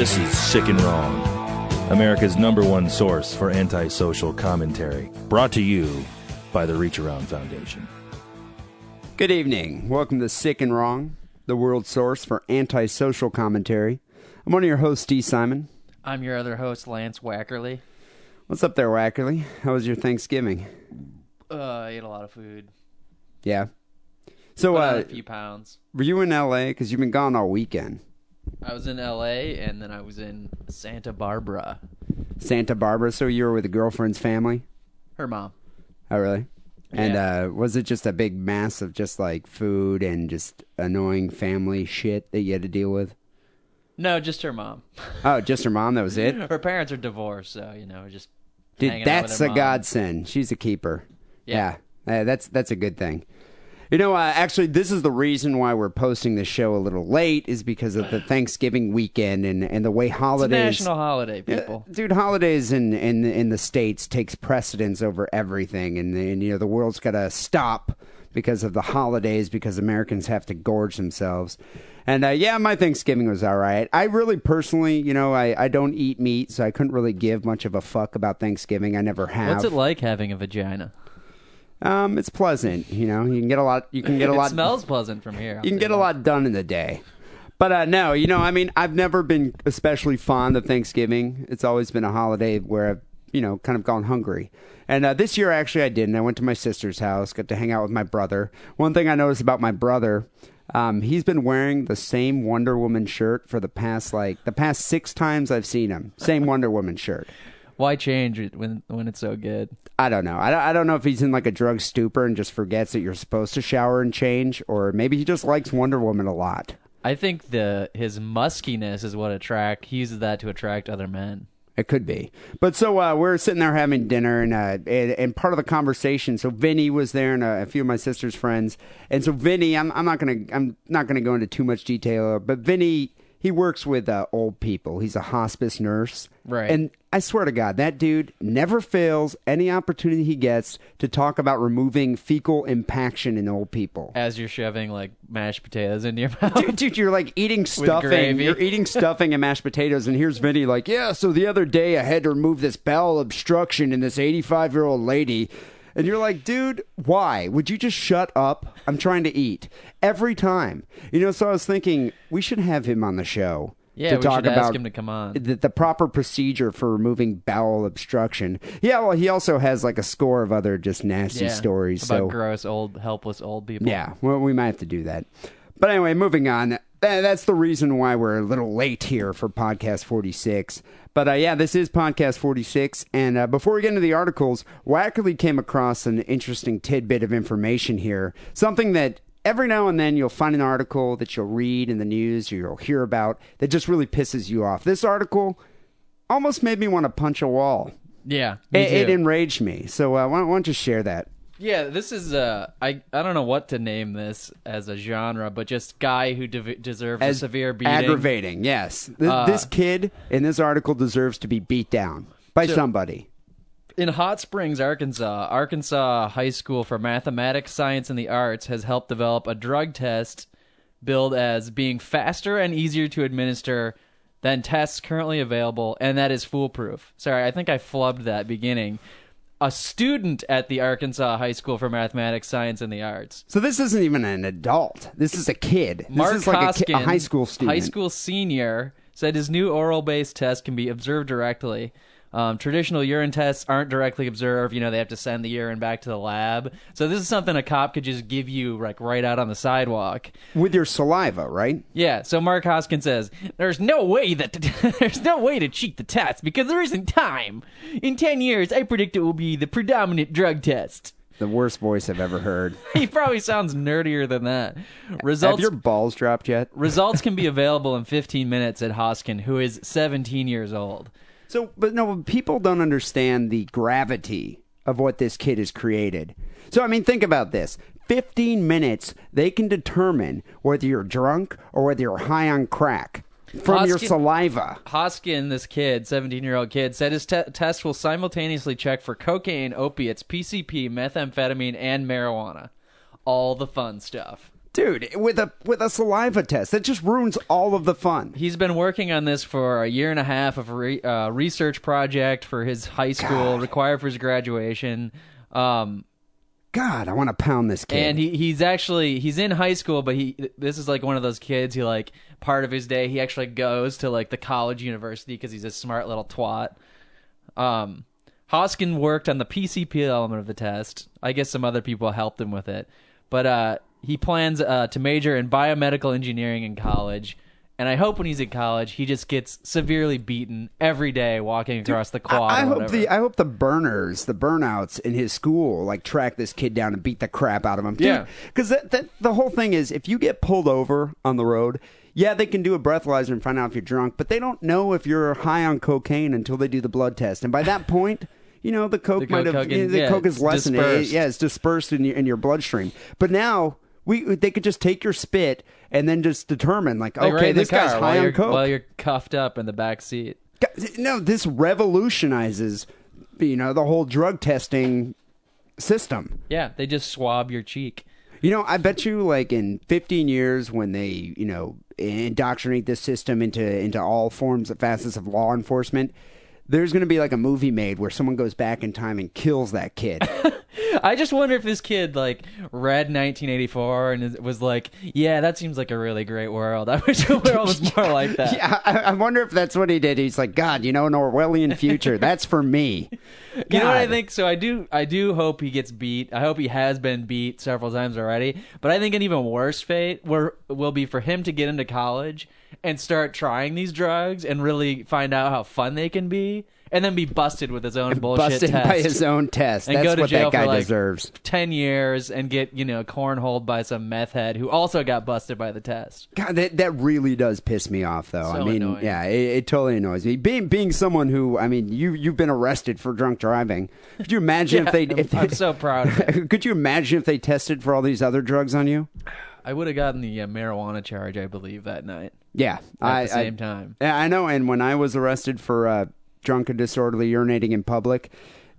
This is Sick and Wrong, America's number one source for antisocial commentary. Brought to you by the Reach Around Foundation. Good evening. Welcome to Sick and Wrong, the world source for antisocial commentary. I'm one of your hosts, D. Simon. I'm your other host, Lance Wackerly. What's up there, Wackerly? How was your Thanksgiving? Uh, I ate a lot of food. Yeah. So, Put on uh, a few pounds. were you in LA? Because you've been gone all weekend. I was in L.A. and then I was in Santa Barbara. Santa Barbara. So you were with a girlfriend's family? Her mom. Oh, really? And Yeah. uh, was it just a big mass of just like food and just annoying family shit that you had to deal with? No, just her mom. Oh, just her mom. That was it. Her parents are divorced, so you know, just Dude, hanging out with that's her a mom. godsend. She's a keeper. Yeah, Yeah. Uh, that's that's a good thing. You know, uh, actually, this is the reason why we're posting the show a little late is because of the Thanksgiving weekend and, and the way It's a holidays. national holiday, Yeah, people. dude, holidays in, in in the states takes precedence over everything, and, and you know the world's got to stop because of the holidays because Americans have to gorge themselves. And uh, yeah, my Thanksgiving was all right. I really personally, you know, I, I don't eat meat, so I couldn't really give much of a fuck about Thanksgiving. I never have. What's it like having a vagina? Um, it's pleasant. You know, you can get a lot. You can get a it lot. smells pleasant from here. You can get a lot done in the day. But uh, no, you know, I mean, I've never been especially fond of Thanksgiving. It's always been a holiday where I've, you know, kind of gone hungry. And uh, this year, actually, I didn't. I went to my sister's house, got to hang out with my brother. One thing I noticed about my brother, um, he's been wearing the same Wonder Woman shirt for the past, like, the past six times I've seen him. Same Wonder Woman shirt. Why change it when when it's so good? I don't know. I don't, I don't know if he's in like a drug stupor and just forgets that you're supposed to shower and change, or maybe he just likes Wonder Woman a lot. I think the his muskiness is what attract. He uses that to attract other men. It could be. But so uh, we're sitting there having dinner, and, uh, and and part of the conversation. So Vinny was there, and uh, a few of my sister's friends. And so Vinny, I'm I'm not gonna I'm not gonna go into too much detail, but Vinny he works with uh, old people. He's a hospice nurse, Right. And I swear to God, that dude never fails any opportunity he gets to talk about removing fecal impaction in old people. As you're shoving like mashed potatoes into your mouth. Dude, dude, you're like eating stuffing. You're eating stuffing and mashed potatoes, and here's Vinny like, yeah. So the other day I had to remove this bowel obstruction in this 85 year old lady, and you're like, dude, why? Would you just shut up? I'm trying to eat every time. You know, so I was thinking we should have him on the show. Yeah, to we talk should about ask him to come on. The, the proper procedure for removing bowel obstruction. Yeah, well, he also has like a score of other just nasty Yeah, stories. about so gross old helpless old people. yeah, well, we might have to do that. But anyway, moving on. Tha- That's the reason why we're a little late here for podcast 46. But uh, yeah, this is podcast 46. And uh, before we get into the articles, Wackerly came across an interesting tidbit of information here. Something that every now and then you'll find an article that you'll read in the news or you'll hear about that just really pisses you off. This article almost made me want to punch a wall. yeah. It, it enraged me. So uh, why, don't, why don't you share that? Yeah, this is uh, I I don't know what to name this as a genre, but just guy who de- deserves a severe beating. Aggravating, yes. Th- Uh, this kid in this article deserves to be beat down by So- somebody. In Hot Springs, Arkansas, Arkansas High School for Mathematics, Science, and the Arts has helped develop a drug test billed as being faster and easier to administer than tests currently available, and that is foolproof. Sorry, I think I flubbed that beginning. A student at the Arkansas High School for Mathematics, Science, and the Arts So this isn't even an adult. This is a kid. Mark this is like a, ki- a high school student. high school senior, said his new oral-based test can be observed directly. Um, traditional urine tests aren't directly observed. You know, they have to send the urine back to the lab. So this is something a cop could just give you, like, right out on the sidewalk. with your saliva, right? Yeah. So Mark Hoskin says, "There's no way that there's no way to cheat the test because there isn't time. In ten years, I predict it will be the predominant drug test." The worst voice I've ever heard. He probably sounds nerdier than that. Results, Have your balls dropped yet? Results can be available in 15 minutes at Hoskin, who is 17 years old. So, but no, people don't understand the gravity of what this kid has created. So, I mean, think about this. 15 minutes, they can determine whether you're drunk or whether you're high on crack from your saliva. Hoskin, this kid, 17 year old kid, said his te- test will simultaneously check for cocaine, opiates, PCP, methamphetamine, and marijuana. All the fun stuff. Dude, with a with a saliva test, that just ruins all of the fun. He's been working on this for a year and a half of a re- uh, research project for his high school, God. required for his graduation. Um, God, I want to pound this kid. and he he's actually he's in high school, but he this is like one of those kids who like part of his day he actually goes to like the college university because he's a smart little twat. Um, Hoskin worked on the PCP element of the test. I guess some other people helped him with it, but uh, he plans uh, to major in biomedical engineering in college. And I hope when he's in college, he just gets severely beaten every day walking across the quad. I, I hope the I hope the burners, the burnouts in his school, like track this kid down and beat the crap out of him. Yeah. because the whole thing is if you get pulled over on the road, yeah, they can do a breathalyzer and find out if you're drunk, but they don't know if you're high on cocaine until they do the blood test, and by that point. You know the coke The might coke have you know, the yeah, coke is lessened. It- yeah, it's dispersed in your in your bloodstream. But now we they could just take your spit and then just determine like, Like, okay, right this guy's high on coke. while you're cuffed up in the back seat. No, this revolutionizes, you know, the whole drug testing system. Yeah, they just swab your cheek. You know, I bet you, like in 15 years, when they, you know, indoctrinate this system into into all forms of facets of law enforcement, there's going to be like a movie made where someone goes back in time and kills that kid. I just wonder if this kid like read 1984 and was like, "Yeah, that seems like a really great world. I wish the world was more like that." yeah, I, I wonder if that's what he did. He's like, God, you know, an Orwellian future. That's for me. You know what I think? So I do I do hope he gets beat. I hope he has been beat several times already. But I think an even worse fate were, will be for him to get into college and start trying these drugs and really find out how fun they can be and then be busted with his own bullshit Busted test. by his own test. and That's go to what jail that guy for like deserves. 10 years and get, you know, cornholed by some meth head who also got busted by the test. God, that that really does piss me off, though. I mean, annoying. yeah, it, it totally annoys me. Being being someone who, I mean, you you've been arrested for drunk driving. Could you imagine if they? I'm, If they I'm so proud of it. could you imagine if they tested for all these other drugs on you? I would have gotten the uh, marijuana charge, I believe, that night Yeah, at I, the same I, time. Yeah, I know. And when I was arrested for uh, drunk and disorderly urinating in public,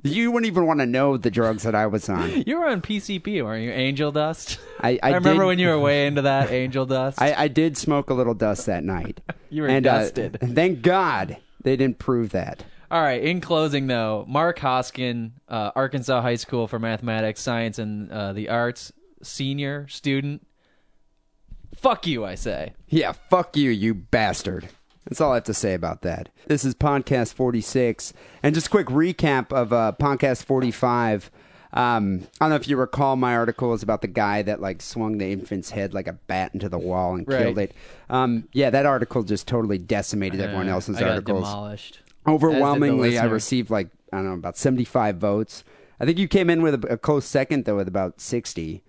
you wouldn't even want to know the drugs that I was on. You were on PCP, weren't you? Angel dust. I, I, remember did, when you were way into that angel dust. I, I did smoke a little dust that night. You were and, uh, dusted. thank God they didn't prove that. All right. In closing, though, Mark Hoskin, uh, Arkansas High School for Mathematics, Science, and uh, the Arts senior student. Fuck you, I say. Yeah, fuck you, you bastard. That's all I have to say about that. This is podcast 46. And just a quick recap of uh, podcast 45. Um, I don't know if you recall my article was about the guy that like swung the infant's head like a bat into the wall and Right. killed it. Um, yeah, that article just totally decimated everyone Uh, else's I got articles. demolished. Overwhelmingly, I listener. received like I don't know about 75 votes. I think you came in with a, a close second though, with about 60.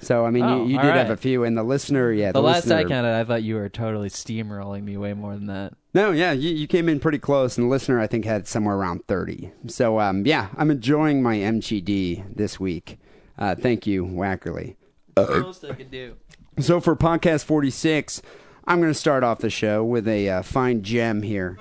So I mean, Oh, you, you all did have a few, and the listener, yeah, The, the, last I listener, counted, I thought you were totally steamrolling me way more than that. No, yeah, you, you came in pretty close, and the listener I think had somewhere around thirty. So, um, yeah, I'm enjoying my MGD this week. Uh, thank you, Wackerly. most I could do. So for podcast 46, I'm going to start off the show with a uh, fine gem here.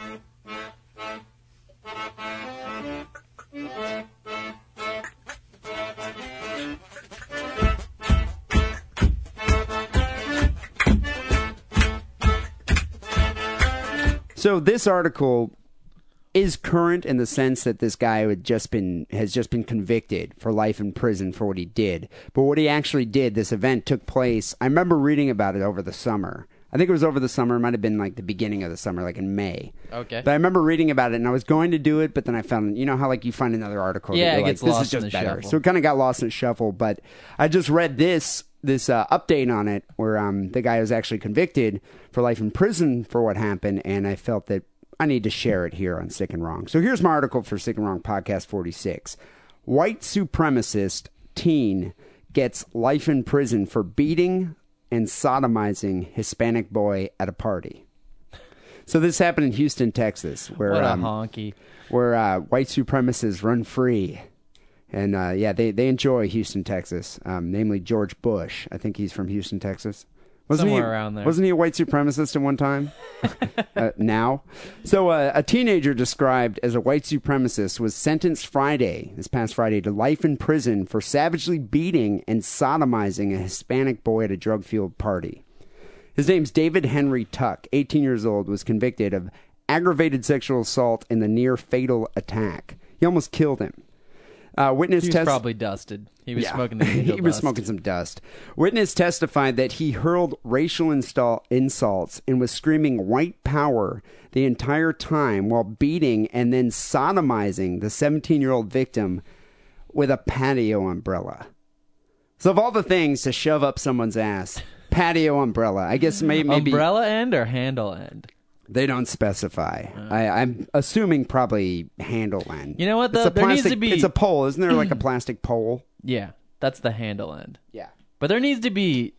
So this article is current in the sense that this guy had just been has just been convicted for life in prison for what he did. But what he actually did, this event took place. I remember reading about it over the summer. I think it was over the summer. It might have been like the beginning of the summer, like in May. Okay. But I remember reading about it, and I was going to do it, but then I found, you know how like you find another article. Yeah, it like, gets this lost is just in the better. shuffle. So it kind of got lost in the shuffle. But I just read this this uh, update on it, where um, the guy was actually convicted for life in prison for what happened, and I felt that I need to share it here on Sick and Wrong. So here's my article for Sick and Wrong podcast 46. White supremacist teen gets life in prison for beating and sodomizing Hispanic boy at a party. So this happened in Houston, Texas, where What a um, honky. where uh, white supremacists run free. And uh, yeah, they, they enjoy Houston, Texas. Um, namely George Bush. I think he's from Houston, Texas. Wasn't Somewhere he, around there. Wasn't he a white supremacist at one time? uh, now? So, uh, a teenager described as a white supremacist was sentenced Friday, this past Friday, to life in prison for savagely beating and sodomizing a Hispanic boy at a drug fueled party. His name's David Henry Tuck, 18 years old, was convicted of aggravated sexual assault in the near fatal attack. He almost killed him. Uh, witness He was test- probably dusted. He was yeah. smoking the he was dust. smoking some dust. Witness testified that he hurled racial install- insults and was screaming white power the entire time while beating and then sodomizing the 17 year old victim with a patio umbrella. So, of all the things to shove up someone's ass, patio umbrella. I guess may- maybe Umbrella end or handle end? They don't specify. Uh. I, I'm assuming probably handle end. You know what, It's though? a There needs to be- It's a pole, isn't there? Like a plastic pole. Yeah, that's the handle end. Yeah. But there needs to be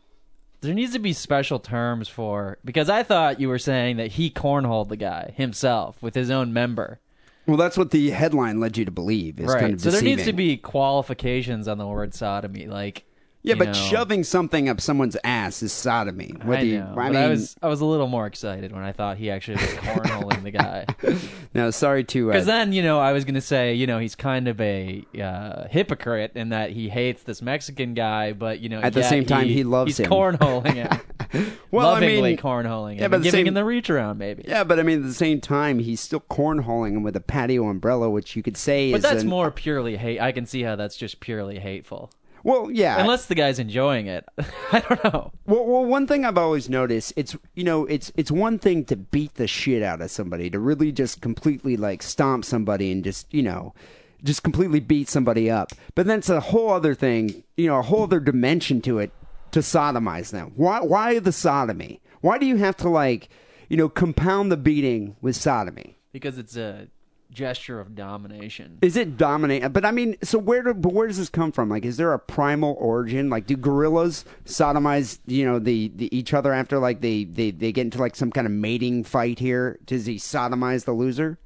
there needs to be special terms for because I thought you were saying that he cornholed the guy himself with his own member. Well, that's what the headline led you to believe. Is right. kind of so there needs to be qualifications on the word sodomy, like Yeah, but know, shoving something up someone's ass is sodomy. I Whether you, know, I but mean, I was I was a little more excited when I thought he actually was cornholing the guy. no, sorry to. Uh, Because then, you know, I was going to say, you know, he's kind of a uh, hypocrite in that he hates this Mexican guy, but, you know, At the same time, he loves he's him. cornholing him. Well, I Lovingly mean- cornholing him. Yeah, but giving same- him the reach around, maybe. yeah, but I mean, at the same time, he's still cornholing him with a patio umbrella, which you could say But that's an- more purely hate. I can see how that's just purely hateful. Well, yeah. Unless the guy's enjoying it. I don't know. Well, well, one thing I've always noticed, it's you know, it's it's one thing to beat the shit out of somebody, to really just completely like stomp somebody and just you know, just completely beat somebody up. But then it's a whole other thing, you know, a whole other dimension to it to sodomize them. Why why the sodomy? Why do you have to like, you know, compound the beating with sodomy? Because it's a gesture of domination. Is it dominate? But I mean, so where do but where does this come from? Like, is there a primal origin? Like, do gorillas sodomize you know the, the each other after like they, they they get into like some kind of mating fight here? Does he sodomize the loser?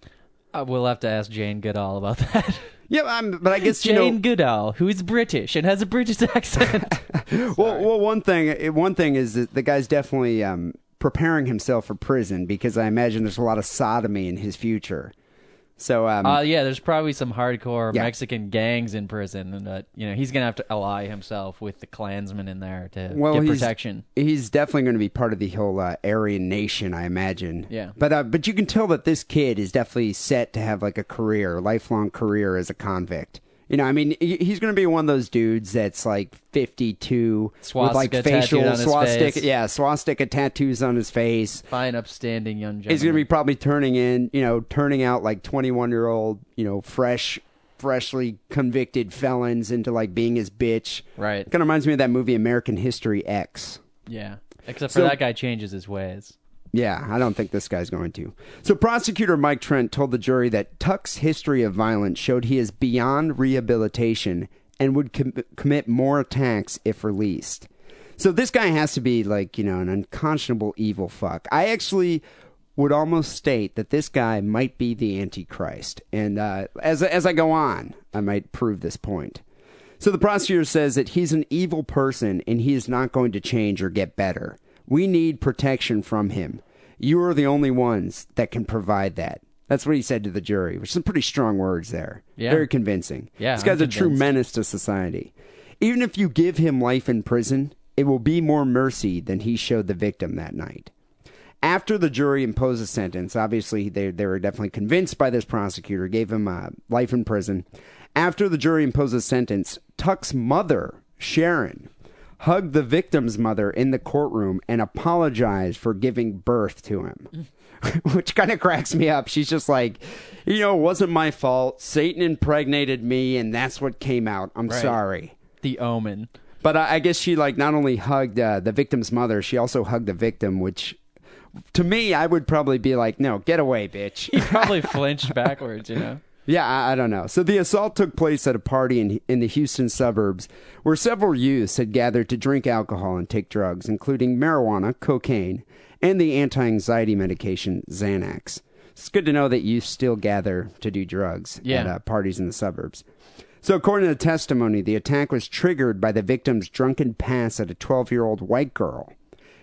Uh, we'll have to ask Jane Goodall about that. Yeah, I'm, but I guess you Jane know. Goodall, who is British and has a British accent. Well, well, one thing one thing is that the guy's definitely um, preparing himself for prison because I imagine there's a lot of sodomy in his future. So um, Uh, yeah, there's probably some hardcore Yeah. Mexican gangs in prison, and uh, you know he's gonna have to ally himself with the Klansmen in there to well, get he's, protection. He's definitely going to be part of the whole uh, Aryan nation, I imagine. Yeah. But uh, but you can tell that this kid is definitely set to have like a career, lifelong career as a convict. You know, I mean, he's going to be one of those dudes that's like 52 with like Swastika facial tattooed on his swastika, yeah, swastika tattoos on his face. Fine, upstanding young gentleman. He's going to be probably turning in, you know, turning out like 21 year old, you know, fresh, freshly convicted felons into like being his bitch. right. Kind of reminds me of that movie American History X. Yeah, except for So- that guy changes his ways. Yeah, I don't think this guy's going to. So, prosecutor Mike Trent told the jury that Tuck's history of violence showed he is beyond rehabilitation and would com- commit more attacks if released. So, this guy has to be like, you know, an unconscionable evil fuck. I actually would almost state that this guy might be the Antichrist. And uh, as, as I go on, I might prove this point. So the prosecutor says that he's an evil person and he is not going to change or get better. We need protection from him. You are the only ones that can provide that. That's what he said to the jury, which is some pretty strong words there. Yeah. Very convincing. Yeah, This guy's a true menace to society. Even if you give him life in prison, it will be more mercy than he showed the victim that night. After the jury imposed a sentence, obviously they, they were definitely convinced by this prosecutor, gave him uh, life in prison. After the jury imposed a sentence, Tuck's mother, Sharon, hugged the victim's mother in the courtroom and apologized for giving birth to him. Which kind of cracks me up. She's just like, you know, it wasn't my fault. Satan impregnated me, and that's what came out. I'm Right. sorry. The Omen. But I, I guess she like not only hugged uh, the victim's mother, she also hugged the victim, which to me I would probably be like, "No, get away, bitch." He probably flinched backwards, you know. Yeah, I, I don't know. So the assault took place at a party in in the Houston suburbs, where several youths had gathered to drink alcohol and take drugs, including marijuana, cocaine, and the anti-anxiety medication Xanax. It's good to know that youth still gather to do drugs Yeah. at uh, parties in the suburbs. So, according to the testimony, the attack was triggered by the victim's drunken pass at a 12 year old white girl.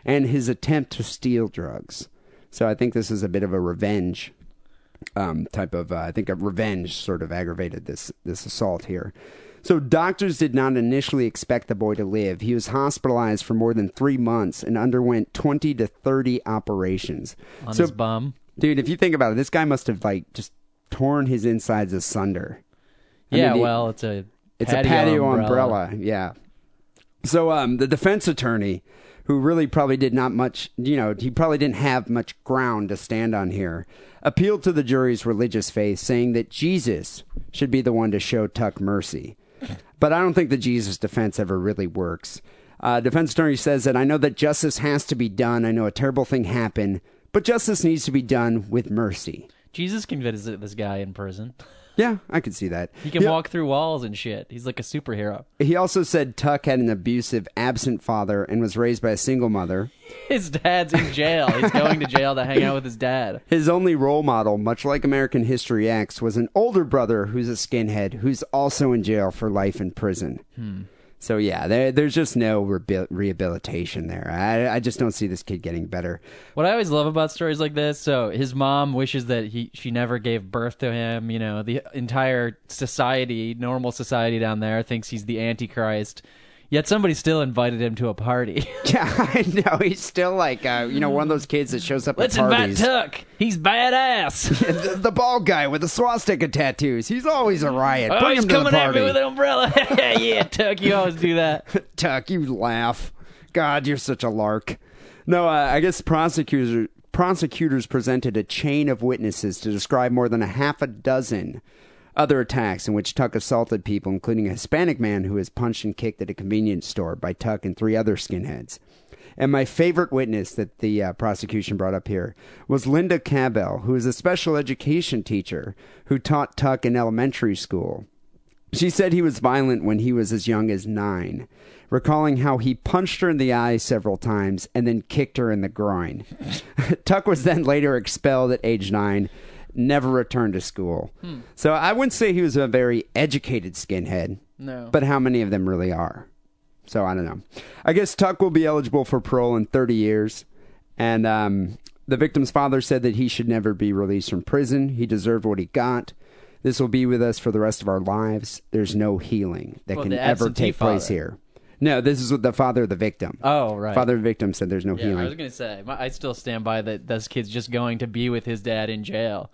and his attempt to steal drugs. So I think this is a bit of a revenge um, type of. Uh, I think a revenge sort of aggravated this this assault here. So doctors did not initially expect the boy to live. He was hospitalized for more than three months and underwent twenty to thirty operations. on so, his bum. dude, if you think about it, this guy must have like just torn his insides asunder. I Yeah, mean, well, it's a it's a patio umbrella. Yeah. So um, the defense attorney, who really probably did not much, you know, he probably didn't have much ground to stand on here, appealed to the jury's religious faith, saying that Jesus should be the one to show Tuck mercy. But I don't think the Jesus defense ever really works. Uh, defense attorney says that I know that justice has to be done. I know a terrible thing happened, but justice needs to be done with mercy. Jesus can visit this guy in prison. Yeah, I could see that. He can Yeah. walk through walls and shit. He's like a superhero. He also said Tuck had an abusive, absent father and was raised by a single mother. His dad's in jail. He's going to jail to hang out with his dad. His only role model, much like American History X, was an older brother who's a skinhead who's also in jail for life in prison. Hmm. So, yeah, there, there's just no rehabil- rehabilitation there. I, I just don't see this kid getting better. What I always love about stories like this, so his mom wishes that he she never gave birth to him. You know, the entire society, normal society down there, thinks he's the Antichrist. Yet somebody still invited him to a party. Yeah, I know. He's still like, uh, you know, one of those kids that shows up Let's at invite parties. Tuck. He's badass. the, the bald guy with the swastika tattoos. He's always a riot. oh, Bring he's him to the coming at party. me with an umbrella. yeah, Tuck, you always do that. Tuck, you laugh. God, you're such a lark. No, uh, I guess prosecutors prosecutors presented a chain of witnesses to describe more than a half a dozen other attacks in which Tuck assaulted people, including a Hispanic man who was punched and kicked at a convenience store by Tuck and three other skinheads. And my favorite witness that the uh, prosecution brought up here was Linda Cabell, who is a special education teacher who taught Tuck in elementary school. She said he was violent when he was as young as nine, recalling how he punched her in the eye several times and then kicked her in the groin. Tuck was then later expelled at age nine, never returned to school. So I wouldn't say he was a very educated skinhead, No. but how many of them really are? So I don't know. I guess Tuck will be eligible for parole in 30 years. And um, the victim's father said that he should never be released from prison. He deserved what he got. This will be with us for the rest of our lives. There's no healing that Well, can ever take place here. No, this is what the father of the victim. Oh, right. Father of the victim said there's no Yeah, I was gonna say, I still stand by that. This kid's just going to be with his dad in jail.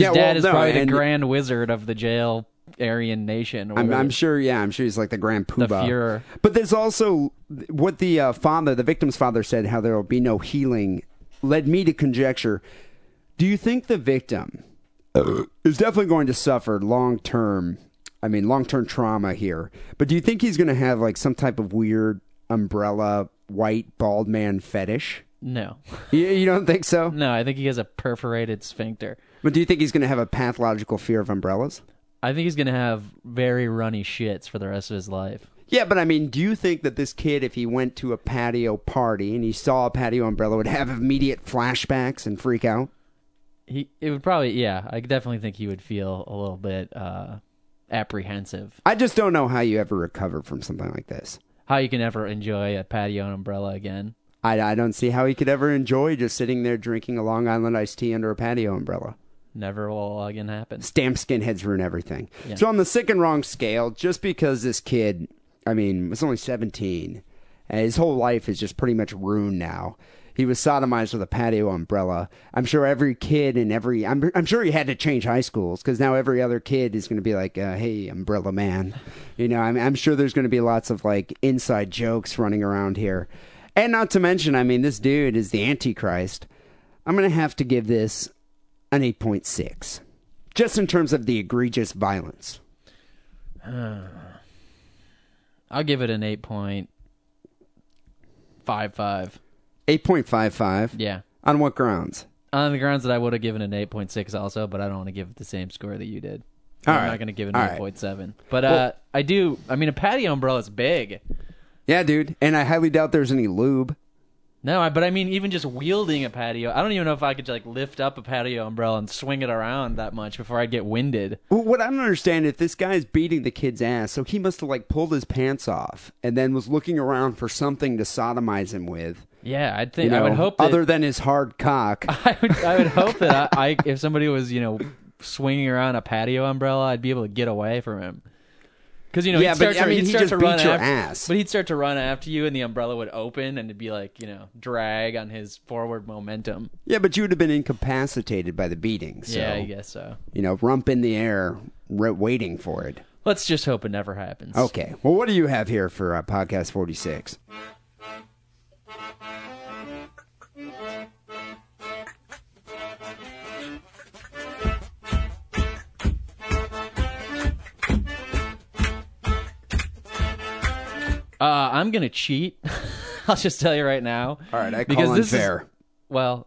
His Yeah, dad well, is no, probably the grand wizard of the jail Aryan nation. I'm. I'm sure, yeah, I'm sure he's like the grand The poobah. Fuhrer. But there's also what the uh, father, the victim's father, said how there will be no healing, led me to conjecture. Do you think the victim is definitely going to suffer long term? I mean, long term trauma here. But do you think he's going to have like some type of weird umbrella white bald man fetish? No, You, you don't think so? no. I think he has a perforated sphincter. But do you think he's going to have a pathological fear of umbrellas? I think he's gonna have very runny shits for the rest of his life. Yeah, but I mean, do you think that this kid, if he went to a patio party and he saw a patio umbrella, would have immediate flashbacks and freak out? He it would probably yeah. I definitely think he would feel a little bit uh, apprehensive. I just don't know how you ever recover from something like this. How you can ever enjoy a patio umbrella again? I, I don't see how he could ever enjoy just sitting there drinking a Long Island iced tea under a patio umbrella. Never will again happen. Stamp skinheads ruin everything. Yeah. So on the sick and wrong scale, just because this kid, I mean, was only 17, and his whole life is just pretty much ruined now. He was sodomized with a patio umbrella. I'm sure every kid in every, I'm, I'm sure he had to change high schools because now every other kid is going to be like, uh, hey, umbrella man. You know, I'm, I'm sure there's going to be lots of like inside jokes running around here. And not to mention, I mean, this dude is the Antichrist. I'm going to have to give this an 8.6 just in terms of the egregious violence. I'll give it an eight point five five. 8.55. Yeah. On what grounds? On the grounds that I would have given an 8.6 also, but I don't want to give it the same score that you did. All I'm right. not going to give it All an right. 8.7. But uh, I do, I mean, a patio umbrella is big. Yeah, dude. And I highly doubt there's any lube. No, I, but I mean, even just wielding a patio, I don't even know if I could like lift up a patio umbrella and swing it around that much before I'd get winded. What I don't understand if this guy's beating the kid's ass, so he must have like pulled his pants off and then was looking around for something to sodomize him with. Yeah, I'd You think know, I would hope that other than his hard cock. I would I would hope that I, I if somebody was you know swinging around a patio umbrella, I'd be able to get away from him. Because you know, Yeah, he'd but, start I mean, he'd he start just to run beat your after, ass. but he'd start to run after you, and the umbrella would open, and it'd be like you know drag on his forward momentum. Yeah, but you would have been incapacitated by the beating. So, yeah, I guess so. you know, rump in the air, re- waiting for it. Let's just hope it never happens. Okay. Well, what do you have here for uh, podcast 46? Uh, I'm gonna cheat. I'll just tell you right now. All right, I Because call this is- unfair. Well,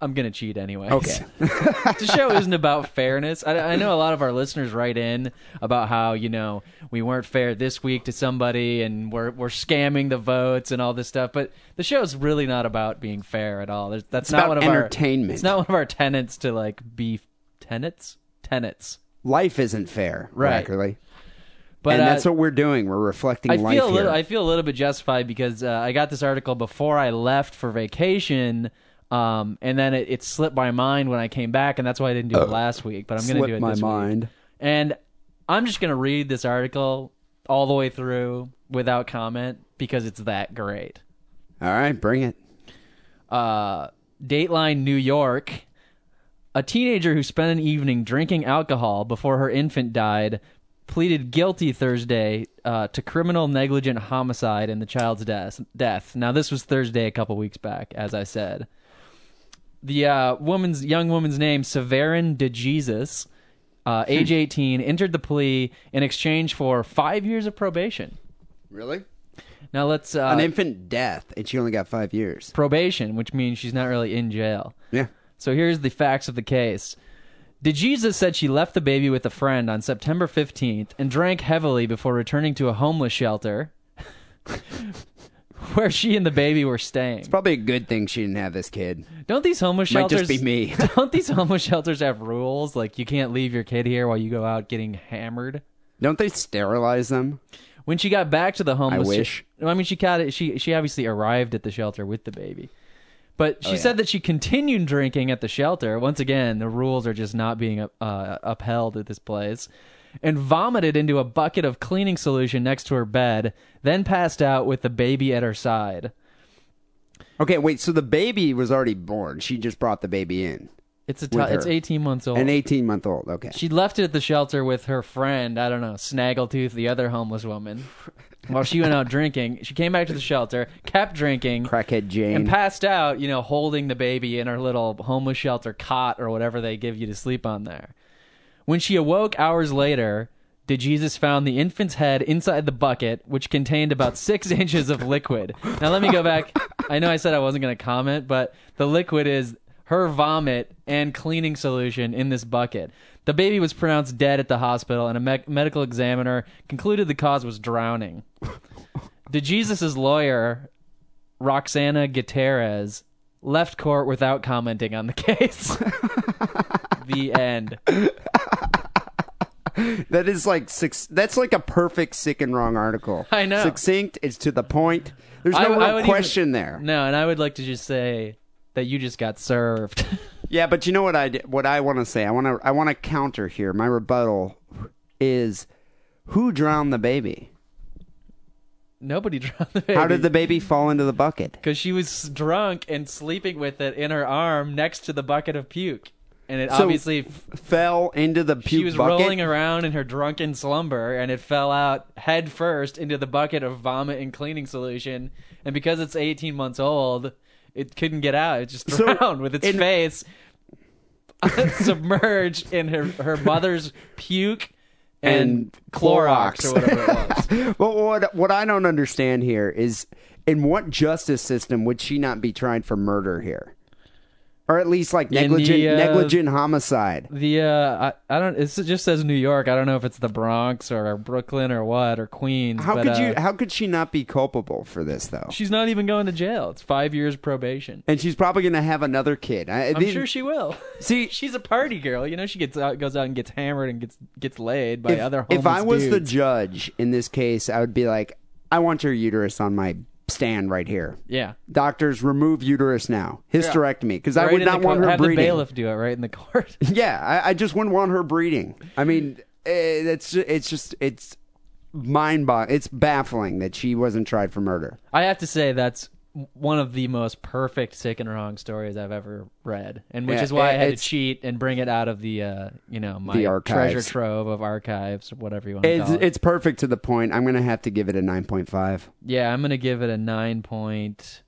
I'm gonna cheat anyway. Okay. the show isn't about fairness. I, I know a lot of our listeners write in about how you know we weren't fair this week to somebody, and we're we're scamming the votes and all this stuff. But the show's really not about being fair at all. There's, that's not about one of entertainment. our. It's not one of our tenets to like be tenets. Tenets. Life isn't fair, Right. Wackerly. But and uh, that's what we're doing. We're reflecting I life feel a here. little. I feel a little bit justified because uh, I got this article before I left for vacation, um, and then it, it slipped my mind when I came back, and that's why I didn't do it last week. But I'm going to do it my this week. mind. And I'm just going to read this article all the way through without comment because it's that great. All right, bring it. Uh, Dateline New York. A teenager who spent an evening drinking alcohol before her infant died pleaded guilty Thursday uh, to criminal negligent homicide in the child's death. Death. Now, this was Thursday a couple weeks back, as I said. The uh, woman's young woman's name, Severin DeJesus, uh, age 18, entered the plea in exchange for five years of probation. Really? Now let's uh, An infant death, and she only got five years. probation, which means she's not really in jail. Yeah. So here's the facts of the case. DeJesus said she left the baby with a friend on September 15th and drank heavily before returning to a homeless shelter where she and the baby were staying. It's probably a good thing she didn't have this kid. Don't these homeless shelters Might shelters just be me. Don't these homeless shelters have rules like you can't leave your kid here while you go out getting hammered? Don't they sterilize them? When she got back to the homeless, I wish. I mean, she got it. She she obviously arrived at the shelter with the baby, but she Oh, yeah. said that she continued drinking at the shelter. Once again, the rules are just not being uh, upheld at this place, and vomited into a bucket of cleaning solution next to her bed. Then passed out with the baby at her side. Okay, wait. So the baby was already born. She just brought the baby in. It's a it's eighteen months old. An 18 month old. Okay. She left it at the shelter with her friend, I don't know, Snaggletooth, the other homeless woman. While she went out drinking, she came back to the shelter, kept drinking, Crackhead Jane. and passed out, you know, holding the baby in her little homeless shelter cot or whatever they give you to sleep on there. When she awoke hours later, DeJesus found the infant's head inside the bucket, which contained about six inches of liquid. Now, let me go back. I know I said I wasn't going to comment, but the liquid is her vomit and cleaning solution in this bucket. The baby was pronounced dead at the hospital, and a me- medical examiner concluded the cause was drowning. DeJesus's lawyer, Roxana Gutierrez, left court without commenting on the case. the end. that is like six. That's like a perfect sick and wrong article. I know. Succinct. It's to the point. There's no I real would even- question there. No, and I would like to just say that you just got served. Yeah, but you know what I what I want to say. I want to I want to counter here. My rebuttal is who drowned the baby? Nobody drowned the baby. How did the baby fall into the bucket? Because she was drunk and sleeping with it in her arm next to the bucket of puke, and it So, obviously Fell into the puke she was bucket. rolling around in her drunken slumber, and it fell out head first into the bucket of vomit and cleaning solution. And because it's 18 months old, it couldn't get out. It just So, drowned with its in- face submerged in her her mother's puke and, And Clorox, Clorox. or whatever it was. But what what I don't understand here is in what justice system would she not be tried for murder here? Or at least like negligent the, uh, negligent homicide. The uh, I, I don't. It just says New York. I don't know if it's the Bronx or Brooklyn or what or Queens. How but, could uh, you how could she not be culpable for this though? She's not even going to jail. It's five years probation. And she's probably going to have another kid. I, I'm these- sure she will. See, She's a party girl. You know, she gets out, goes out and gets hammered and gets gets laid by if, other homeless if I was the judge in this case, I would be like, I want your uterus on my stand right here. Yeah. Doctors, remove uterus now. Hysterectomy, because I Right would in not the want court- her have breeding. the bailiff do it right in the court. Yeah, I, I just wouldn't want her breeding. I mean, eh, it's it's just it's mind boggling. It's baffling that she wasn't tried for murder. I have to say that's one of the most perfect sick and wrong stories I've ever read, and which Yeah, is why I had to cheat and bring it out of the uh, you know my treasure trove of archives, whatever you want to It's call it. it's perfect to the point. I'm gonna have to give it a nine point five. yeah, I'm gonna give it a nine point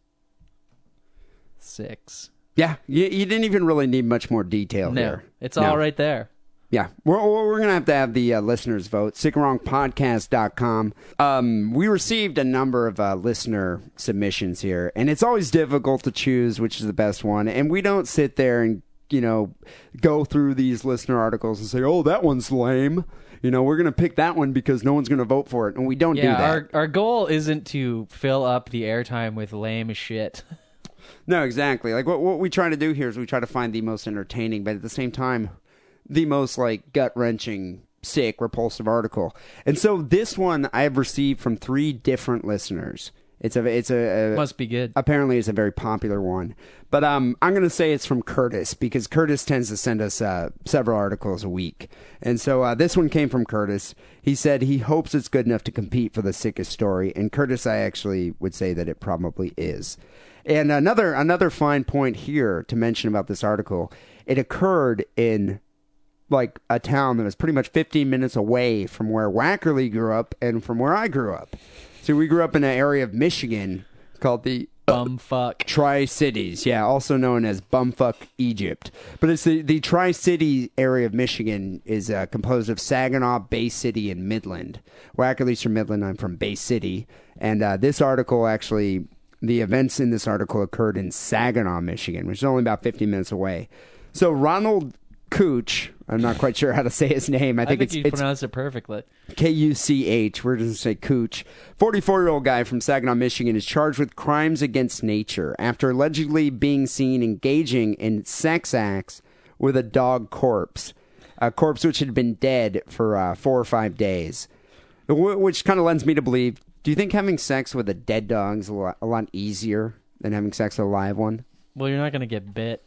six. Yeah, you, you didn't even really need much more detail No, here. it's No. all right there. Yeah, we're, we're going to have to have the uh, listeners vote. SickandWrongPodcast.com. Um, we received a number of uh, listener submissions here, and it's always difficult to choose which is the best one. And we don't sit there and, you know, go through these listener articles and say, oh, that one's lame. You know, we're going to pick that one because no one's going to vote for it. And we don't do Yeah, that. our our goal isn't to fill up the airtime with lame shit. No, exactly. Like what what we try to do here is we try to find the most entertaining, but at the same time, the most like gut wrenching, sick, repulsive article. And so this one I have received from three different listeners. It's a it's a, a Must be good. apparently it's a very popular one. But um, I'm going to say it's from Curtis because Curtis tends to send us uh, several articles a week. And so uh, this one came from Curtis. He said he hopes it's good enough to compete for the sickest story. And Curtis, I actually would say that it probably is. And another another fine point here to mention about this article, it occurred in like a town that was pretty much 15 minutes away from where Wackerly grew up and from where I grew up. So we grew up in an area of Michigan called the Bumfuck. Tri Cities, yeah, also known as Bumfuck Egypt. But it's the, the Tri City area of Michigan is uh, composed of Saginaw, Bay City, and Midland. Wackerly's from Midland, I'm from Bay City. And uh, this article actually, the events in this article occurred in Saginaw, Michigan, which is only about 15 minutes away. So Ronald Cooch, I'm not quite sure how to say his name. I I think, think it's, you it's pronounced it perfectly. K U C H. We're just going to say Cooch. 44 year old guy from Saginaw, Michigan is charged with crimes against nature after allegedly being seen engaging in sex acts with a dog corpse. A corpse which had been dead for uh, four or five days. Which kind of lends me to believe do you think having sex with a dead dog is a lot, a lot easier than having sex with a live one? Well, you're not gonna get bit,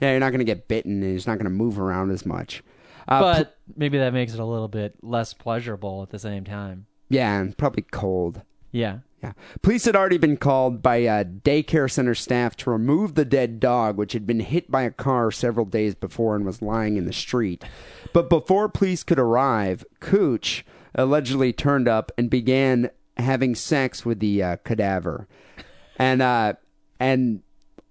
Yeah, you're not going to get bitten and he's not going to move around as much. Uh, but maybe that makes it a little bit less pleasurable at the same time. yeah, and probably cold. Yeah. Yeah. Police had already been called by uh, daycare center staff to remove the dead dog, which had been hit by a car several days before and was lying in the street. But before police could arrive, Cooch allegedly turned up and began having sex with the uh, cadaver. And, uh, and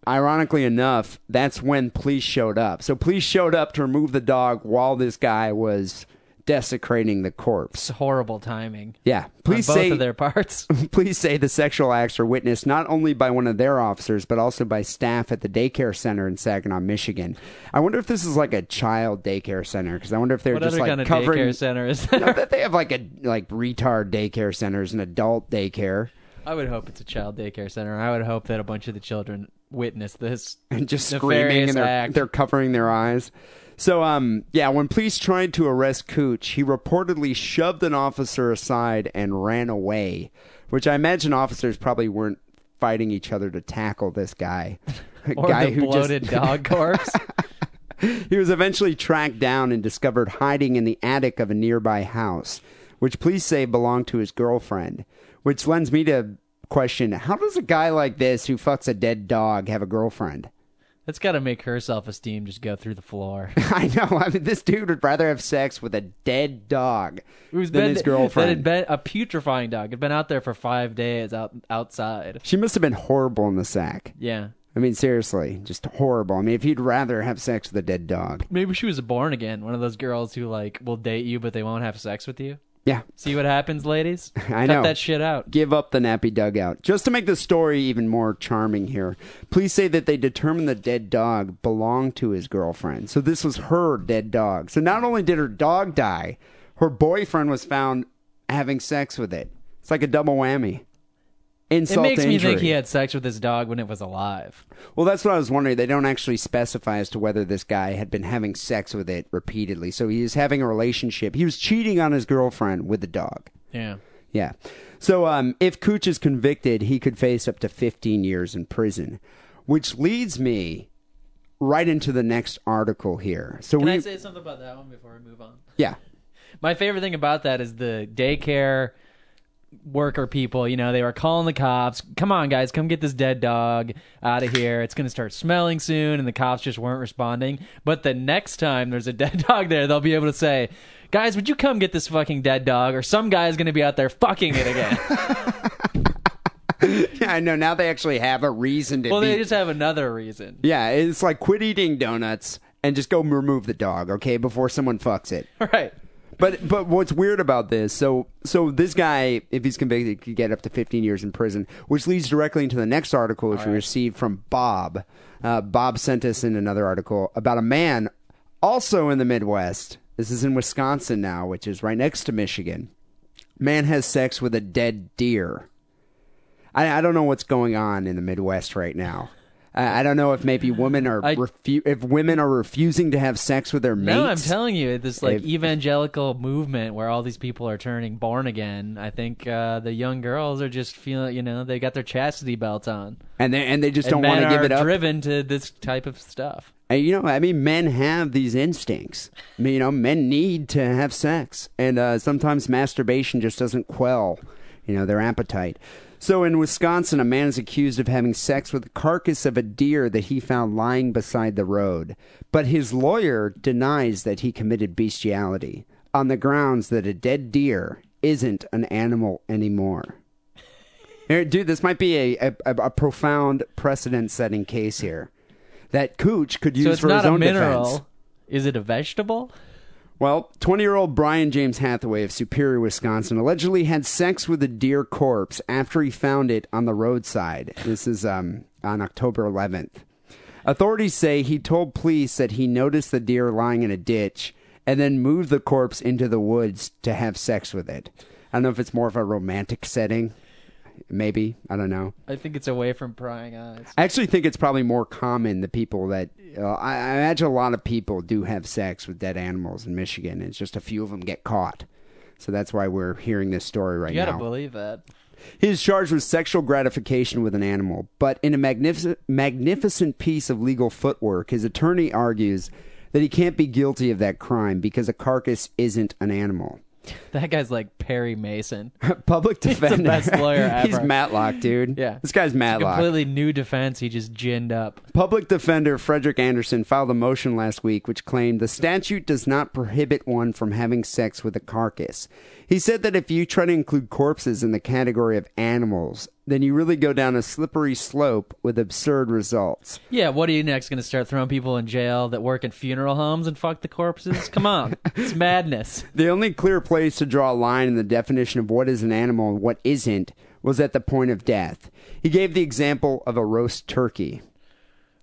ironically enough, that's when police showed up. So police showed up to remove the dog while this guy was desecrating the corpse. It's horrible timing. Yeah. Please both say of their parts. Police say the sexual acts are witnessed not only by one of their officers, but also by staff at the daycare center in Saginaw, Michigan. I wonder if this is like a child daycare center because I wonder if they're what just other like kind of covering. daycare center is there? bet they have like a like retard daycare centers and adult daycare, I would hope it's a child daycare center. I would hope that a bunch of the children witness this. and just screaming and they're act. they're covering their eyes. So um yeah, when police tried to arrest Cooch, he reportedly shoved an officer aside and ran away, which I imagine officers probably weren't fighting each other to tackle this guy. A Or guy the who bloated just dog corpse. he was eventually tracked down and discovered hiding in the attic of a nearby house, which police say belonged to his girlfriend. Which lends me to question how does a guy like this who fucks a dead dog have a girlfriend? That's got to make her self esteem just go through the floor. I know. I mean, this dude would rather have sex with a dead dog Who's than been his that girlfriend. had been a putrefying dog. Had been out there for five days out outside. she must have been horrible in the sack. Yeah. I mean, seriously, just horrible. I mean, if you'd rather have sex with a dead dog, Maybe she was born again. One of those girls who like will date you, but they won't have sex with you. Yeah, See what happens, ladies. I Cut know. that shit out. give up the nappy dugout. Just to make the story even more charming here, police say that they determined the dead dog belonged to his girlfriend. So this was her dead dog. So not only did her dog die, her boyfriend was found having sex with it. It's like a double whammy. It makes to me injury. think he had sex with his dog when it was alive. Well, that's what I was wondering. They don't actually specify as to whether this guy had been having sex with it repeatedly. So he was having a relationship. He was cheating on his girlfriend with the dog. Yeah. Yeah. So, um, if Cooch is convicted, he could face up to 15 years in prison, which leads me right into the next article here. So Can we, I say something about that one before we move on? yeah, My favorite thing about that is the daycare worker people. You know, they were calling the cops. Come on, guys, come get this dead dog out of here. It's going to start smelling soon. And the cops just weren't responding. But the next time there's a dead dog there, they'll be able to say, guys, would you come get this fucking dead dog? Or some guy's going to be out there fucking it again. yeah, I know. Now they actually have a reason to well, be. they just have another reason. yeah, it's like quit eating donuts and just go remove the dog, okay, before someone fucks it. Right. But but what's weird about this? So so this guy, if he's convicted, could get up to 15 years in prison, which leads directly into the next article, which we received from Bob. Uh, Bob sent us in another article about a man also in the Midwest. This is in Wisconsin now, which is right next to Michigan. Man has sex with a dead deer. I, I don't know what's going on in the Midwest right now. I, I don't know if maybe women are I- refu- if women are refusing to have sex with their mates. No, I'm telling you, this like If- evangelical movement where all these people are turning born again. I think uh, the young girls are just feeling, you know, they got their chastity belts on. and they and they just And don't want to give it up. driven to this type of stuff. And, you know, I mean, men have these instincts. I mean, you know, men need to have sex, and uh, sometimes masturbation just doesn't quell, you know, their appetite. So in Wisconsin, a man is accused of having sex with the carcass of a deer that he found lying beside the road, but his lawyer denies that he committed bestiality on the grounds that a dead deer isn't an animal anymore. Dude, this might be a, a, a profound precedent-setting case here that Cooch could use so it's for not his a own mineral. defense. Is it a vegetable? Well, 20 year old Brian James Hathaway of Superior, Wisconsin, allegedly had sex with a deer corpse after he found it on the roadside. This is um, on October 11th. Authorities say he told police that he noticed the deer lying in a ditch and then moved the corpse into the woods to have sex with it. I don't know if it's more of a romantic setting. Maybe. I don't know. I think it's away from prying eyes. I actually think it's probably more common the people that uh, I, I imagine a lot of people do have sex with dead animals in Michigan. It's just a few of them get caught, so that's why we're hearing this story right now. You gotta believe that. He is charged with sexual gratification with an animal, but in a magnificent, magnificent piece of legal footwork, his attorney argues that he can't be guilty of that crime because a carcass isn't an animal. That guy's like Perry Mason. Public the defender, best lawyer He's ever. Matlock, dude. Yeah. this guy's Matlock. Completely new defense. He just ginned up. Public defender Frederick Anderson filed a motion last week which claimed the statute does not prohibit one from having sex with a carcass. He said that if you try to include corpses in the category of animals, then you really go down a slippery slope with absurd results. Yeah, what are you next going to start throwing people in jail that work in funeral homes and fuck the corpses? Come on. it's madness. The only clear place to draw a line in the definition of what is an animal and what isn't was at the point of death. He gave the example of a roast turkey.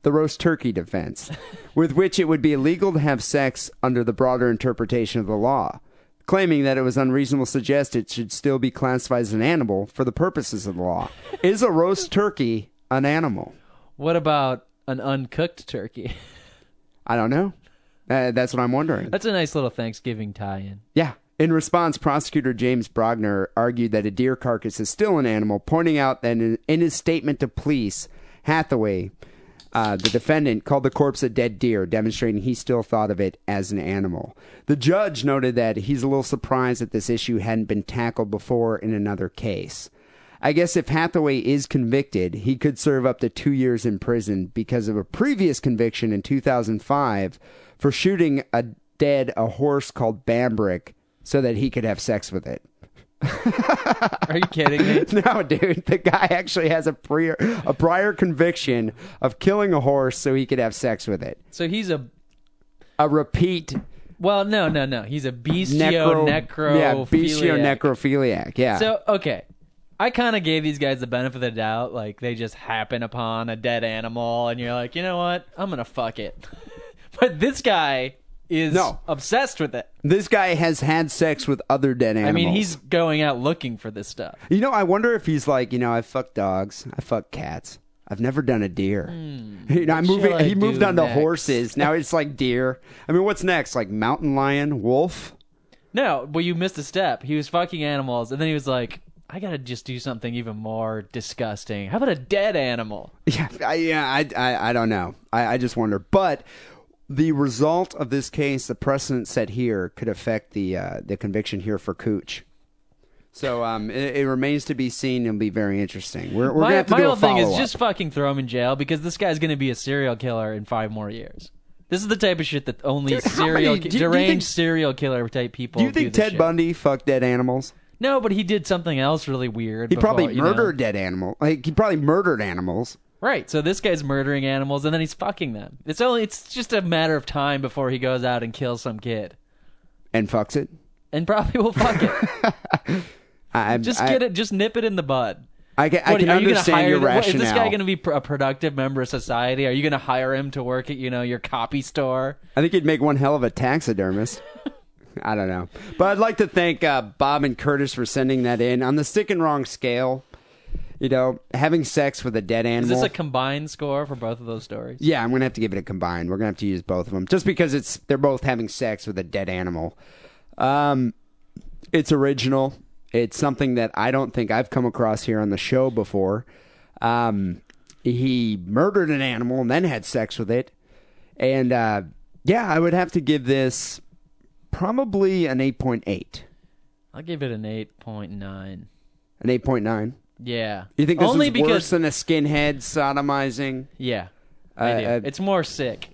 The roast turkey defense, with which it would be illegal to have sex under the broader interpretation of the law, claiming that it was unreasonable to suggest it should still be classified as an animal for the purposes of the law. Is a roast turkey an animal? What about an uncooked turkey? I don't know. Uh, that's what I'm wondering. That's a nice little Thanksgiving tie-in. Yeah. In response, prosecutor James Brogner argued that a deer carcass is still an animal, pointing out that in, in his statement to police, Hathaway, uh, the defendant, called the corpse a dead deer, demonstrating he still thought of it as an animal. The judge noted that he's a little surprised that this issue hadn't been tackled before in another case. I guess if Hathaway is convicted, he could serve up to two years in prison because of a previous conviction in 2005 for shooting a dead a horse called Bambrick so that he could have sex with it. Are you kidding me? No, dude, the guy actually has a prior a prior conviction of killing a horse so he could have sex with it. So he's a A repeat well, no, no, no. He's a bestial necro, necro yeah, bestial necrophiliac. Yeah, So okay, I kind of gave these guys the benefit of the doubt. Like they just happen upon a dead animal, and you're like, you know what? I'm gonna fuck it. but this guy is No. obsessed with it. this guy has had sex with other dead animals. I mean, he's going out looking for this stuff. You know, I wonder if he's like, you know, I fuck dogs, I fuck cats. I've never done a deer. Hmm. you know, I'm moving. I He moved on to next? horses. Now it's like deer. I mean, what's next? Like mountain lion, wolf. No, well, you missed a step. He was fucking animals, and then he was like, I gotta just do something even more disgusting. How about a dead animal? Yeah, I, yeah, I, I, I don't know. I, I just wonder. But the result of this case, the precedent set here, could affect the uh, the conviction here for Cooch. So um, it, it remains to be seen. It'll be very interesting. We're, we're my gonna have to my do whole thing is just fucking throw him in jail because this guy's gonna be a serial killer in five more years. This is the type of shit that only Dude, serial many- do do deranged think- serial killer type people. Do you think this Ted shit. Bundy fucked dead animals? No, but he did something else really weird. He before, probably you know. murdered dead animal. Like he probably murdered animals. Right. So this guy's murdering animals and then he's fucking them. It's only it's just a matter of time before he goes out and kills some kid. And fucks it. And probably will fuck it. I, just I, get it. Just nip it in the bud. I can, I can are you gonna hire your what- rationale. Is this guy going to be pr- a productive member of society? Are you going to hire him to work at you know your copy store? I think he'd make one hell of a taxidermist. I don't know. But I'd like to thank uh, Bob and Curtis for sending that in. On the sick and wrong scale, you know, having sex with a dead animal. Is this a combined score for both of those stories? yeah, I'm going to have to give it a combined. We're going to have to use both of them just because it's they're both having sex with a dead animal. Um, it's original. It's something that I don't think I've come across here on the show before. Um, he murdered an animal and then had sex with it. And uh, yeah, I would have to give this probably an 8.8. I'll give it an eight point nine. An 8.9. Yeah. You think this only is because worse than a skinhead sodomizing? yeah, I Uh, uh, it's more sick.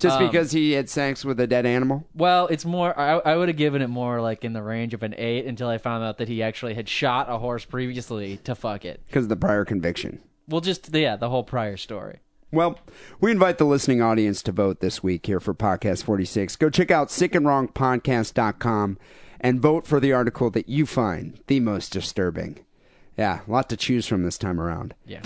Just Um, because he had sex with a dead animal? Well, it's more. I, I would have given it more like in the range of an eight until I found out that he actually had shot a horse previously to fuck it. Because of the prior conviction. Well, just yeah, the whole prior story. Well, we invite the listening audience to vote this week here for Podcast 46. Go check out sickandwrongpodcast.com and vote for the article that you find the most disturbing. Yeah, a lot to choose from this time around. Yeah.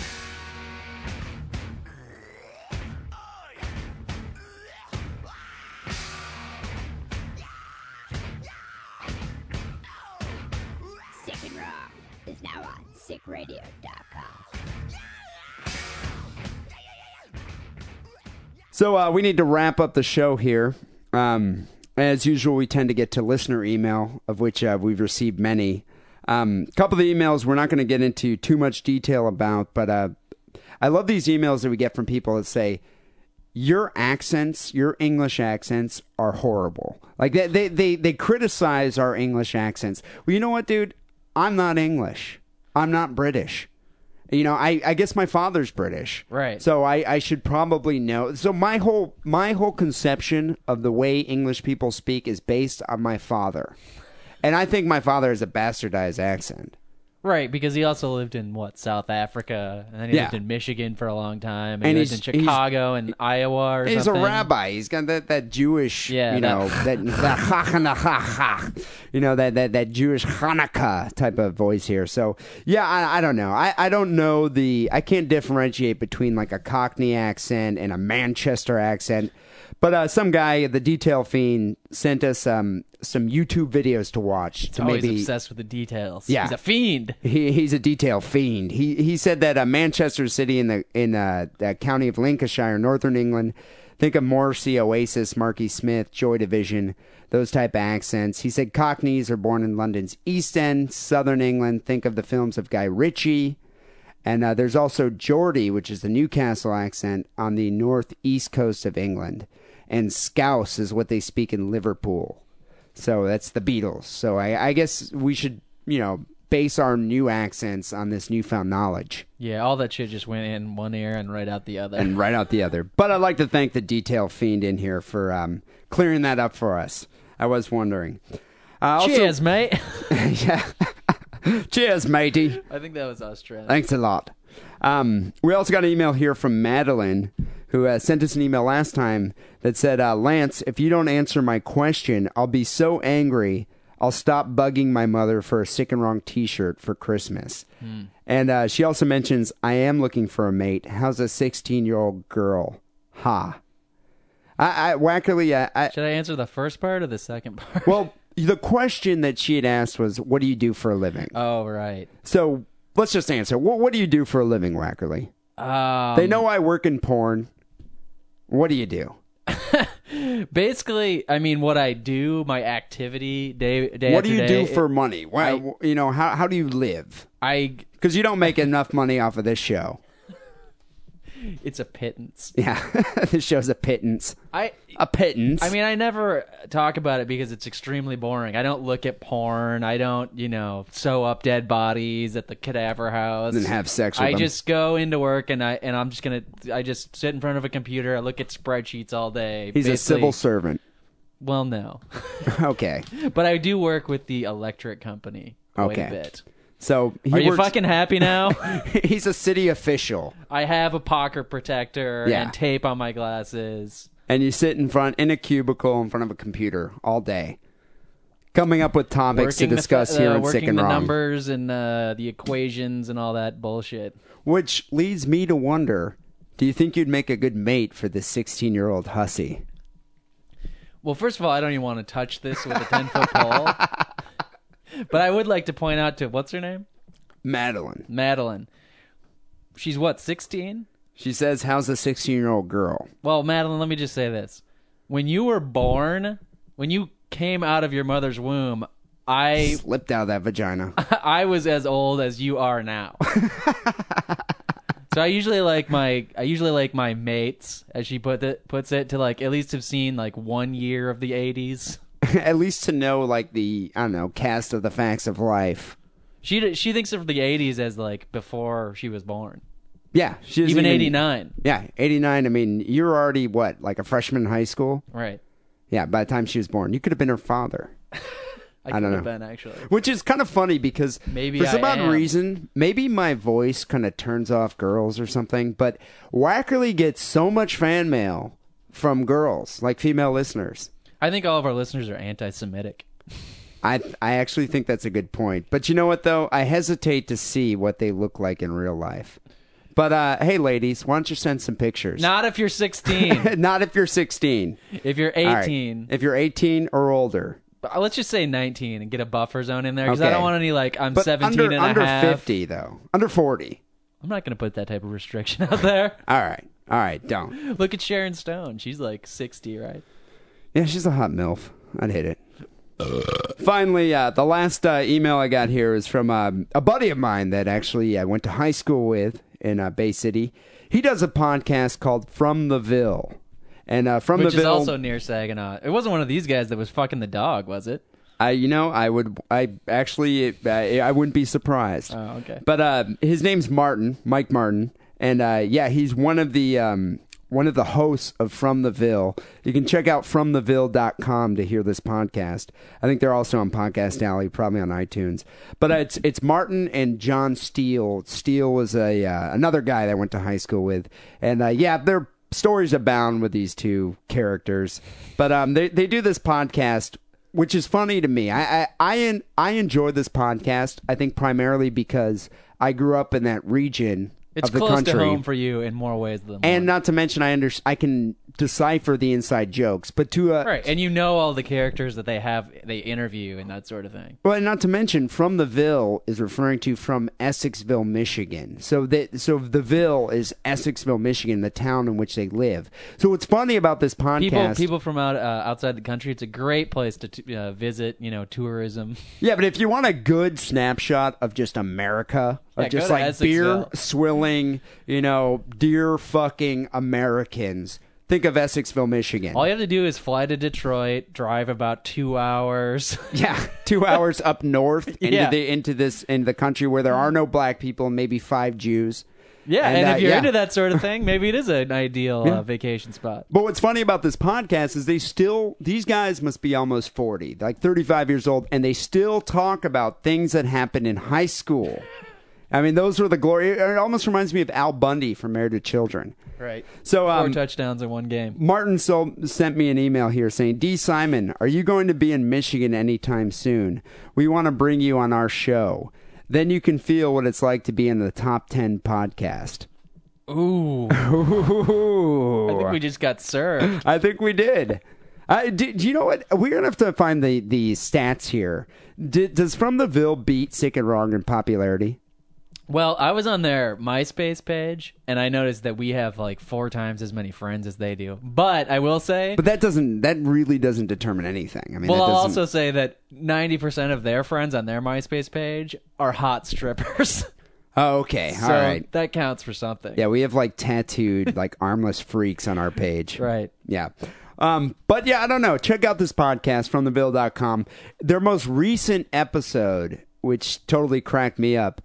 Sick and Wrong is now on sickradio.com. So uh, we need to wrap up the show here. Um, as usual, we tend to get to listener email, of which uh, we've received many. A um, couple of the emails we're not going to get into too much detail about, but uh, I love these emails that we get from people that say, your accents, your English accents are horrible. Like they, they, they, they criticize our English accents. Well, you know what, dude? I'm not English. I'm not British. You know, I, I guess my father's British. Right. So I, I should probably know. So my whole my whole conception of the way English people speak is based on my father. And I think my father has a bastardized accent. Right, because he also lived in what South Africa, and then he Yeah. lived in Michigan for a long time, and, And he lived in he's- he's- Chicago and Iowa or He's something. a rabbi. He's got that, that Jewish, Yeah, you know, that- that, that ha ha na ha ha, you know, that, that, that Jewish Hanukkah type of voice here. So, yeah, I, I don't know. I, I don't know the, I can't differentiate between like a Cockney accent and a Manchester accent. But uh, some guy, the detail fiend, sent us um, some YouTube videos to watch He's to always maybe obsessed with the details. Yeah. he's a fiend. he, he's a detail fiend. He he said that uh, Manchester City in the in uh, the county of Lancashire, northern England. Think of Morrissey, Oasis, Marky Smith, Joy Division, those type of accents. He said Cockneys are born in London's East End, southern England. Think of the films of Guy Ritchie. And uh, there's also Geordie, which is the Newcastle accent on the northeast coast of England. And Scouse is what they speak in Liverpool. So that's the Beatles. So I, I guess we should, you know, base our new accents on this newfound knowledge Yeah, all that shit just went in one ear and right out the other. and right out the other. But I'd like to thank the detail fiend in here for um, clearing that up for us. I was wondering. Uh, also- Cheers, mate. yeah. Cheers, matey. I think that was us, Trent. Thanks a lot. Um, we also got an email here from Madeline, who uh, sent us an email last time that said, uh, Lance, if you don't answer my question, I'll be so angry. I'll stop bugging my mother for a sick and wrong t shirt for Christmas. And uh, she also mentions, I am looking for a mate. How's a 16 year old girl? Ha. I, I Wackerly, I, I, Should I answer the first part or the second part? well, the question that she had asked was, What do you do for a living? oh, right. So let's just answer. What, what do you do for a living, Wackerly? Um, They know I work in porn. What do you do? Basically, I mean, what I do, my activity day day what do you day, do for money? Why, I- you know, how how do you live? I? Because you don't make enough money off of this show. It's a pittance. Yeah, this show's a pittance. I. A pittance. I mean, I never talk about it because it's extremely boring. I don't look at porn. I don't, you know, sew up dead bodies at the cadaver house and have sex with I them. just go into work and I and I'm just gonna. I just sit in front of a computer. I look at spreadsheets all day. He's a civil servant. Well, no, okay, but I do work with the electric company quite Okay. a bit. So he Are you works- fucking happy now? he's a city official, I have a pocket protector Yeah. and tape on my glasses. and you sit in front in a cubicle in front of a computer all day, coming up with topics to the discuss fa- here uh, on Sick working and the Wrong. numbers and uh, the equations and all that bullshit. Which leads me to wonder: Do you think you'd make a good mate for this sixteen-year-old hussy? Well, first of all, I don't even want to touch this with a ten foot pole. But I would like to point out to what's her name, Madeline. Madeline. She's what, sixteen? She says, "How's a sixteen-year-old girl?" Well, Madeline, let me just say this: when you were born, when you came out of your mother's womb, I Slipped out of that vagina. I was as old as you are now. so I usually like my I usually like my mates, as she put it puts it, to like at least have seen like one year of the eighties. At least to know, like the I don't know, cast of the facts of life. She she thinks of the eighties as like before she was born. Yeah, she Even eighty nine. Yeah, eighty-nine. I mean, you're already what, like a freshman in high school? Right. Yeah, by the time she was born, you could have been her father. I, don't know. been actually. Which is kind of funny because Maybe for some I odd am. reason, maybe my voice kind of turns off girls or something, but Wackerly gets so much fan mail from girls, like female listeners. I think all of our listeners are anti Semitic. I I actually think that's a good point. But you know what though? I hesitate to see what they look like in real life. But uh, hey, ladies, why don't you send some pictures? Not if you're sixteen. Not if you're 16. if you're All right. eighteen. If you're 18 or older. Uh, Let's just say 19 and get a buffer zone in there because I don't want any like I'm But 17 under, and a under half. 50 though. Under 40. I'm not going to put that type of restriction out there. All right. All right, don't. Look at Sharon Stone. She's like 60, right? Yeah, she's a hot MILF. I'd hit it. Finally, uh, the last uh, email I got here is from um, a buddy of mine that actually I went to high school with in uh, Bay City. He does a podcast called From the Ville. And uh, From Which the is Ville, also near Saginaw. It wasn't one of these guys that was fucking the dog, was it? I, you know, I would, I actually, I, I wouldn't be surprised. Oh, okay. But uh, his name's Martin, Mike Martin, and uh, yeah, he's one of the um, one of the hosts of From the Ville. You can check out FromTheVille.com to hear this podcast. I think they're also on Podcast Alley, probably on iTunes. But it's it's Martin and John Steele. Steele was a uh, another guy that I went to high school with, and uh, yeah, their stories abound with these two characters. But um, they they do this podcast which is funny to me. I I I, I enjoy this podcast. I think primarily because I grew up in that region It's of the close country, to home for you in more ways than and one. not to mention I under I can decipher the inside jokes. But to uh, right, and you know all the characters that they have, they interview and that sort of thing. Well, and not to mention, from the Ville is referring to from Essexville, Michigan. So that so the Ville is Essexville, Michigan, the town in which they live. So what's funny about this podcast? People, people from out uh, outside the country, it's a great place to t- uh, visit. You know, tourism. Yeah, but if you want a good snapshot of just America, of Yeah, just like beer swilling, you know, deer fucking Americans, think of Essexville, Michigan. All you have to do is fly to Detroit, drive about two hours. yeah, two hours up north into Yeah. the into this into the country where there are no black people and maybe five Jews. yeah, And, and, uh, if you're yeah. into that sort of thing, maybe it is an ideal uh, vacation spot. But what's funny about this podcast is they still these guys must be almost 40, like 35 years old and they still talk about things that happened in high school. I mean, those were the glory. It almost reminds me of Al Bundy from Married to Children. Right. So, Four um, touchdowns in one game. Martin so sent me an email here saying, D. Simon, are you going to be in Michigan anytime soon? We want to bring you on our show. Then you can feel what it's like to be in the top 10 podcast. Ooh, Ooh. I think we just got served. I think we did. I, do, do you know what? We're gonna have to find the, the stats here. Did, does From the Ville beat Sick and Wrong in popularity? Well, I was on their MySpace page, and I noticed that we have like four times as many friends as they do. But I will say, But that doesn't. That really doesn't determine anything. I mean, well, that I'll doesn't- also say that ninety percent of their friends on their MySpace page are hot strippers. Oh, okay. so All right. that counts for something. Yeah, we have like tattooed like armless freaks on our page. Right. Yeah. Um, but yeah, I don't know. Check out this podcast from theville.com. Their most recent episode, which totally cracked me up,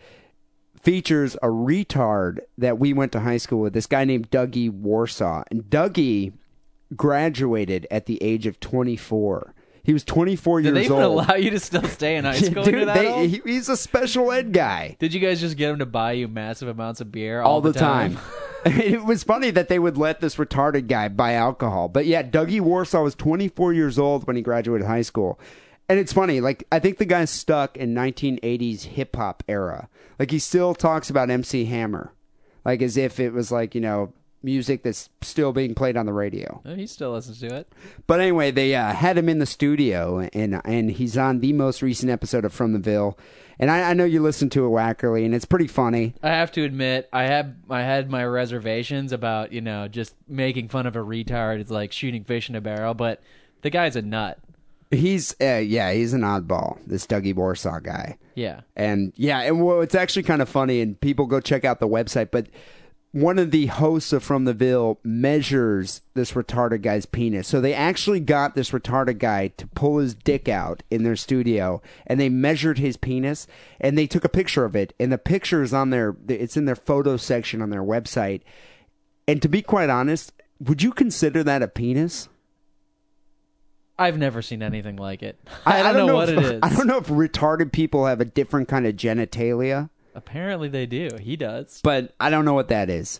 features a retard that we went to high school with, this guy named Dougie Warsaw. And Dougie graduated at the age of 24. He was 24 Did they years even old. allow you to still stay in high school? Dude, that they, he, he's a special ed guy Did you guys just get him to buy you massive amounts of beer all, all the time. it was funny that they would let this retarded guy buy alcohol. But yeah, Dougie Warsaw was 24 years old when he graduated high school. And it's funny, like I think the guy's stuck in 1980s hip hop era. Like he still talks about MC Hammer, like as if it was like you know music that's still being played on the radio. Oh, he still listens to it. But anyway, they uh, had him in the studio, and and he's on the most recent episode of From the Ville. And I, I know you listened to it, Wackerly, and it's pretty funny. I have to admit, I had I had my reservations about you know just making fun of a retard. It's like shooting fish in a barrel, but the guy's a nut. He's uh, yeah, he's an oddball. This Dougie Warsaw guy. Yeah. And yeah, and well, it's actually kind of funny, and people go check out the website. But one of the hosts of From the Ville measures this retarded guy's penis. So they actually got this retarded guy to pull his dick out in their studio, and they measured his penis, and they took a picture of it, and the picture is on their, it's in their photo section on their website. And to be quite honest, would you consider that a penis? I've never seen anything like it. I, don't, know, what if, it is. I don't know if retarded people have a different kind of genitalia. Apparently they do. He does. but I don't know what that is.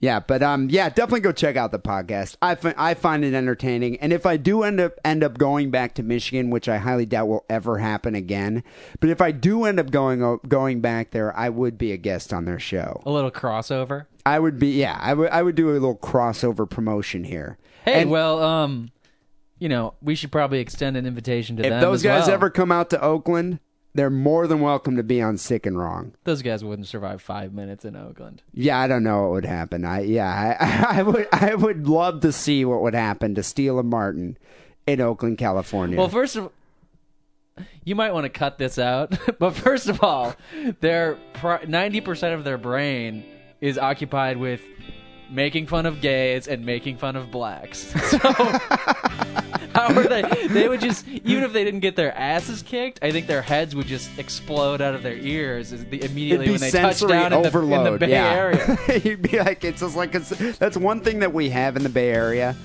Yeah, but um, yeah, definitely go check out the podcast. I fi- I find it entertaining, and if I do end up end up going back to Michigan, which I highly doubt will ever happen again, but if I do end up going going back there, I would be a guest on their show. A little crossover. I would be, yeah, I would I would do a little crossover promotion here. Hey, And well, um, you know, we should probably extend an invitation to if them. If those guys well. ever come out to Oakland, they're more than welcome to be on Sick and Wrong. those guys wouldn't survive five minutes in Oakland. Yeah, I don't know what would happen. I yeah, I, I would I would love to see what would happen to Steele and Martin in Oakland, California. Well, first of you might want to cut this out, but first of all, their ninety percent of their brain is occupied with making fun of gays and making fun of blacks. So how are they? They would just even if they didn't get their asses kicked, I think their heads would just explode out of their ears as the, immediately when they touch down in the, in the Bay yeah. Area. You'd be like, it's just like it's, that's one thing that we have in the Bay Area: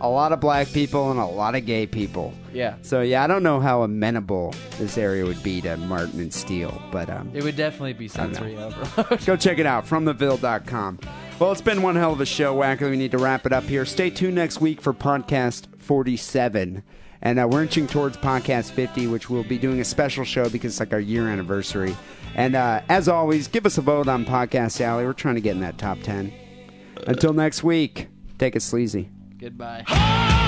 a lot of black people and a lot of gay people. Yeah. So yeah, I don't know how amenable this area would be to Martin and Steele, but um, It would definitely be sensory overload. Go check it out, fromtheville.com. Well, it's been one hell of a show, Wacker. We need to wrap it up here. Stay tuned next week for podcast 47. And uh, we're inching towards podcast 50, which we'll be doing a special show because it's like our year anniversary. And uh, as always, give us a vote on Podcast Alley. We're trying to get in that top 10. Until next week, take it sleazy. Goodbye.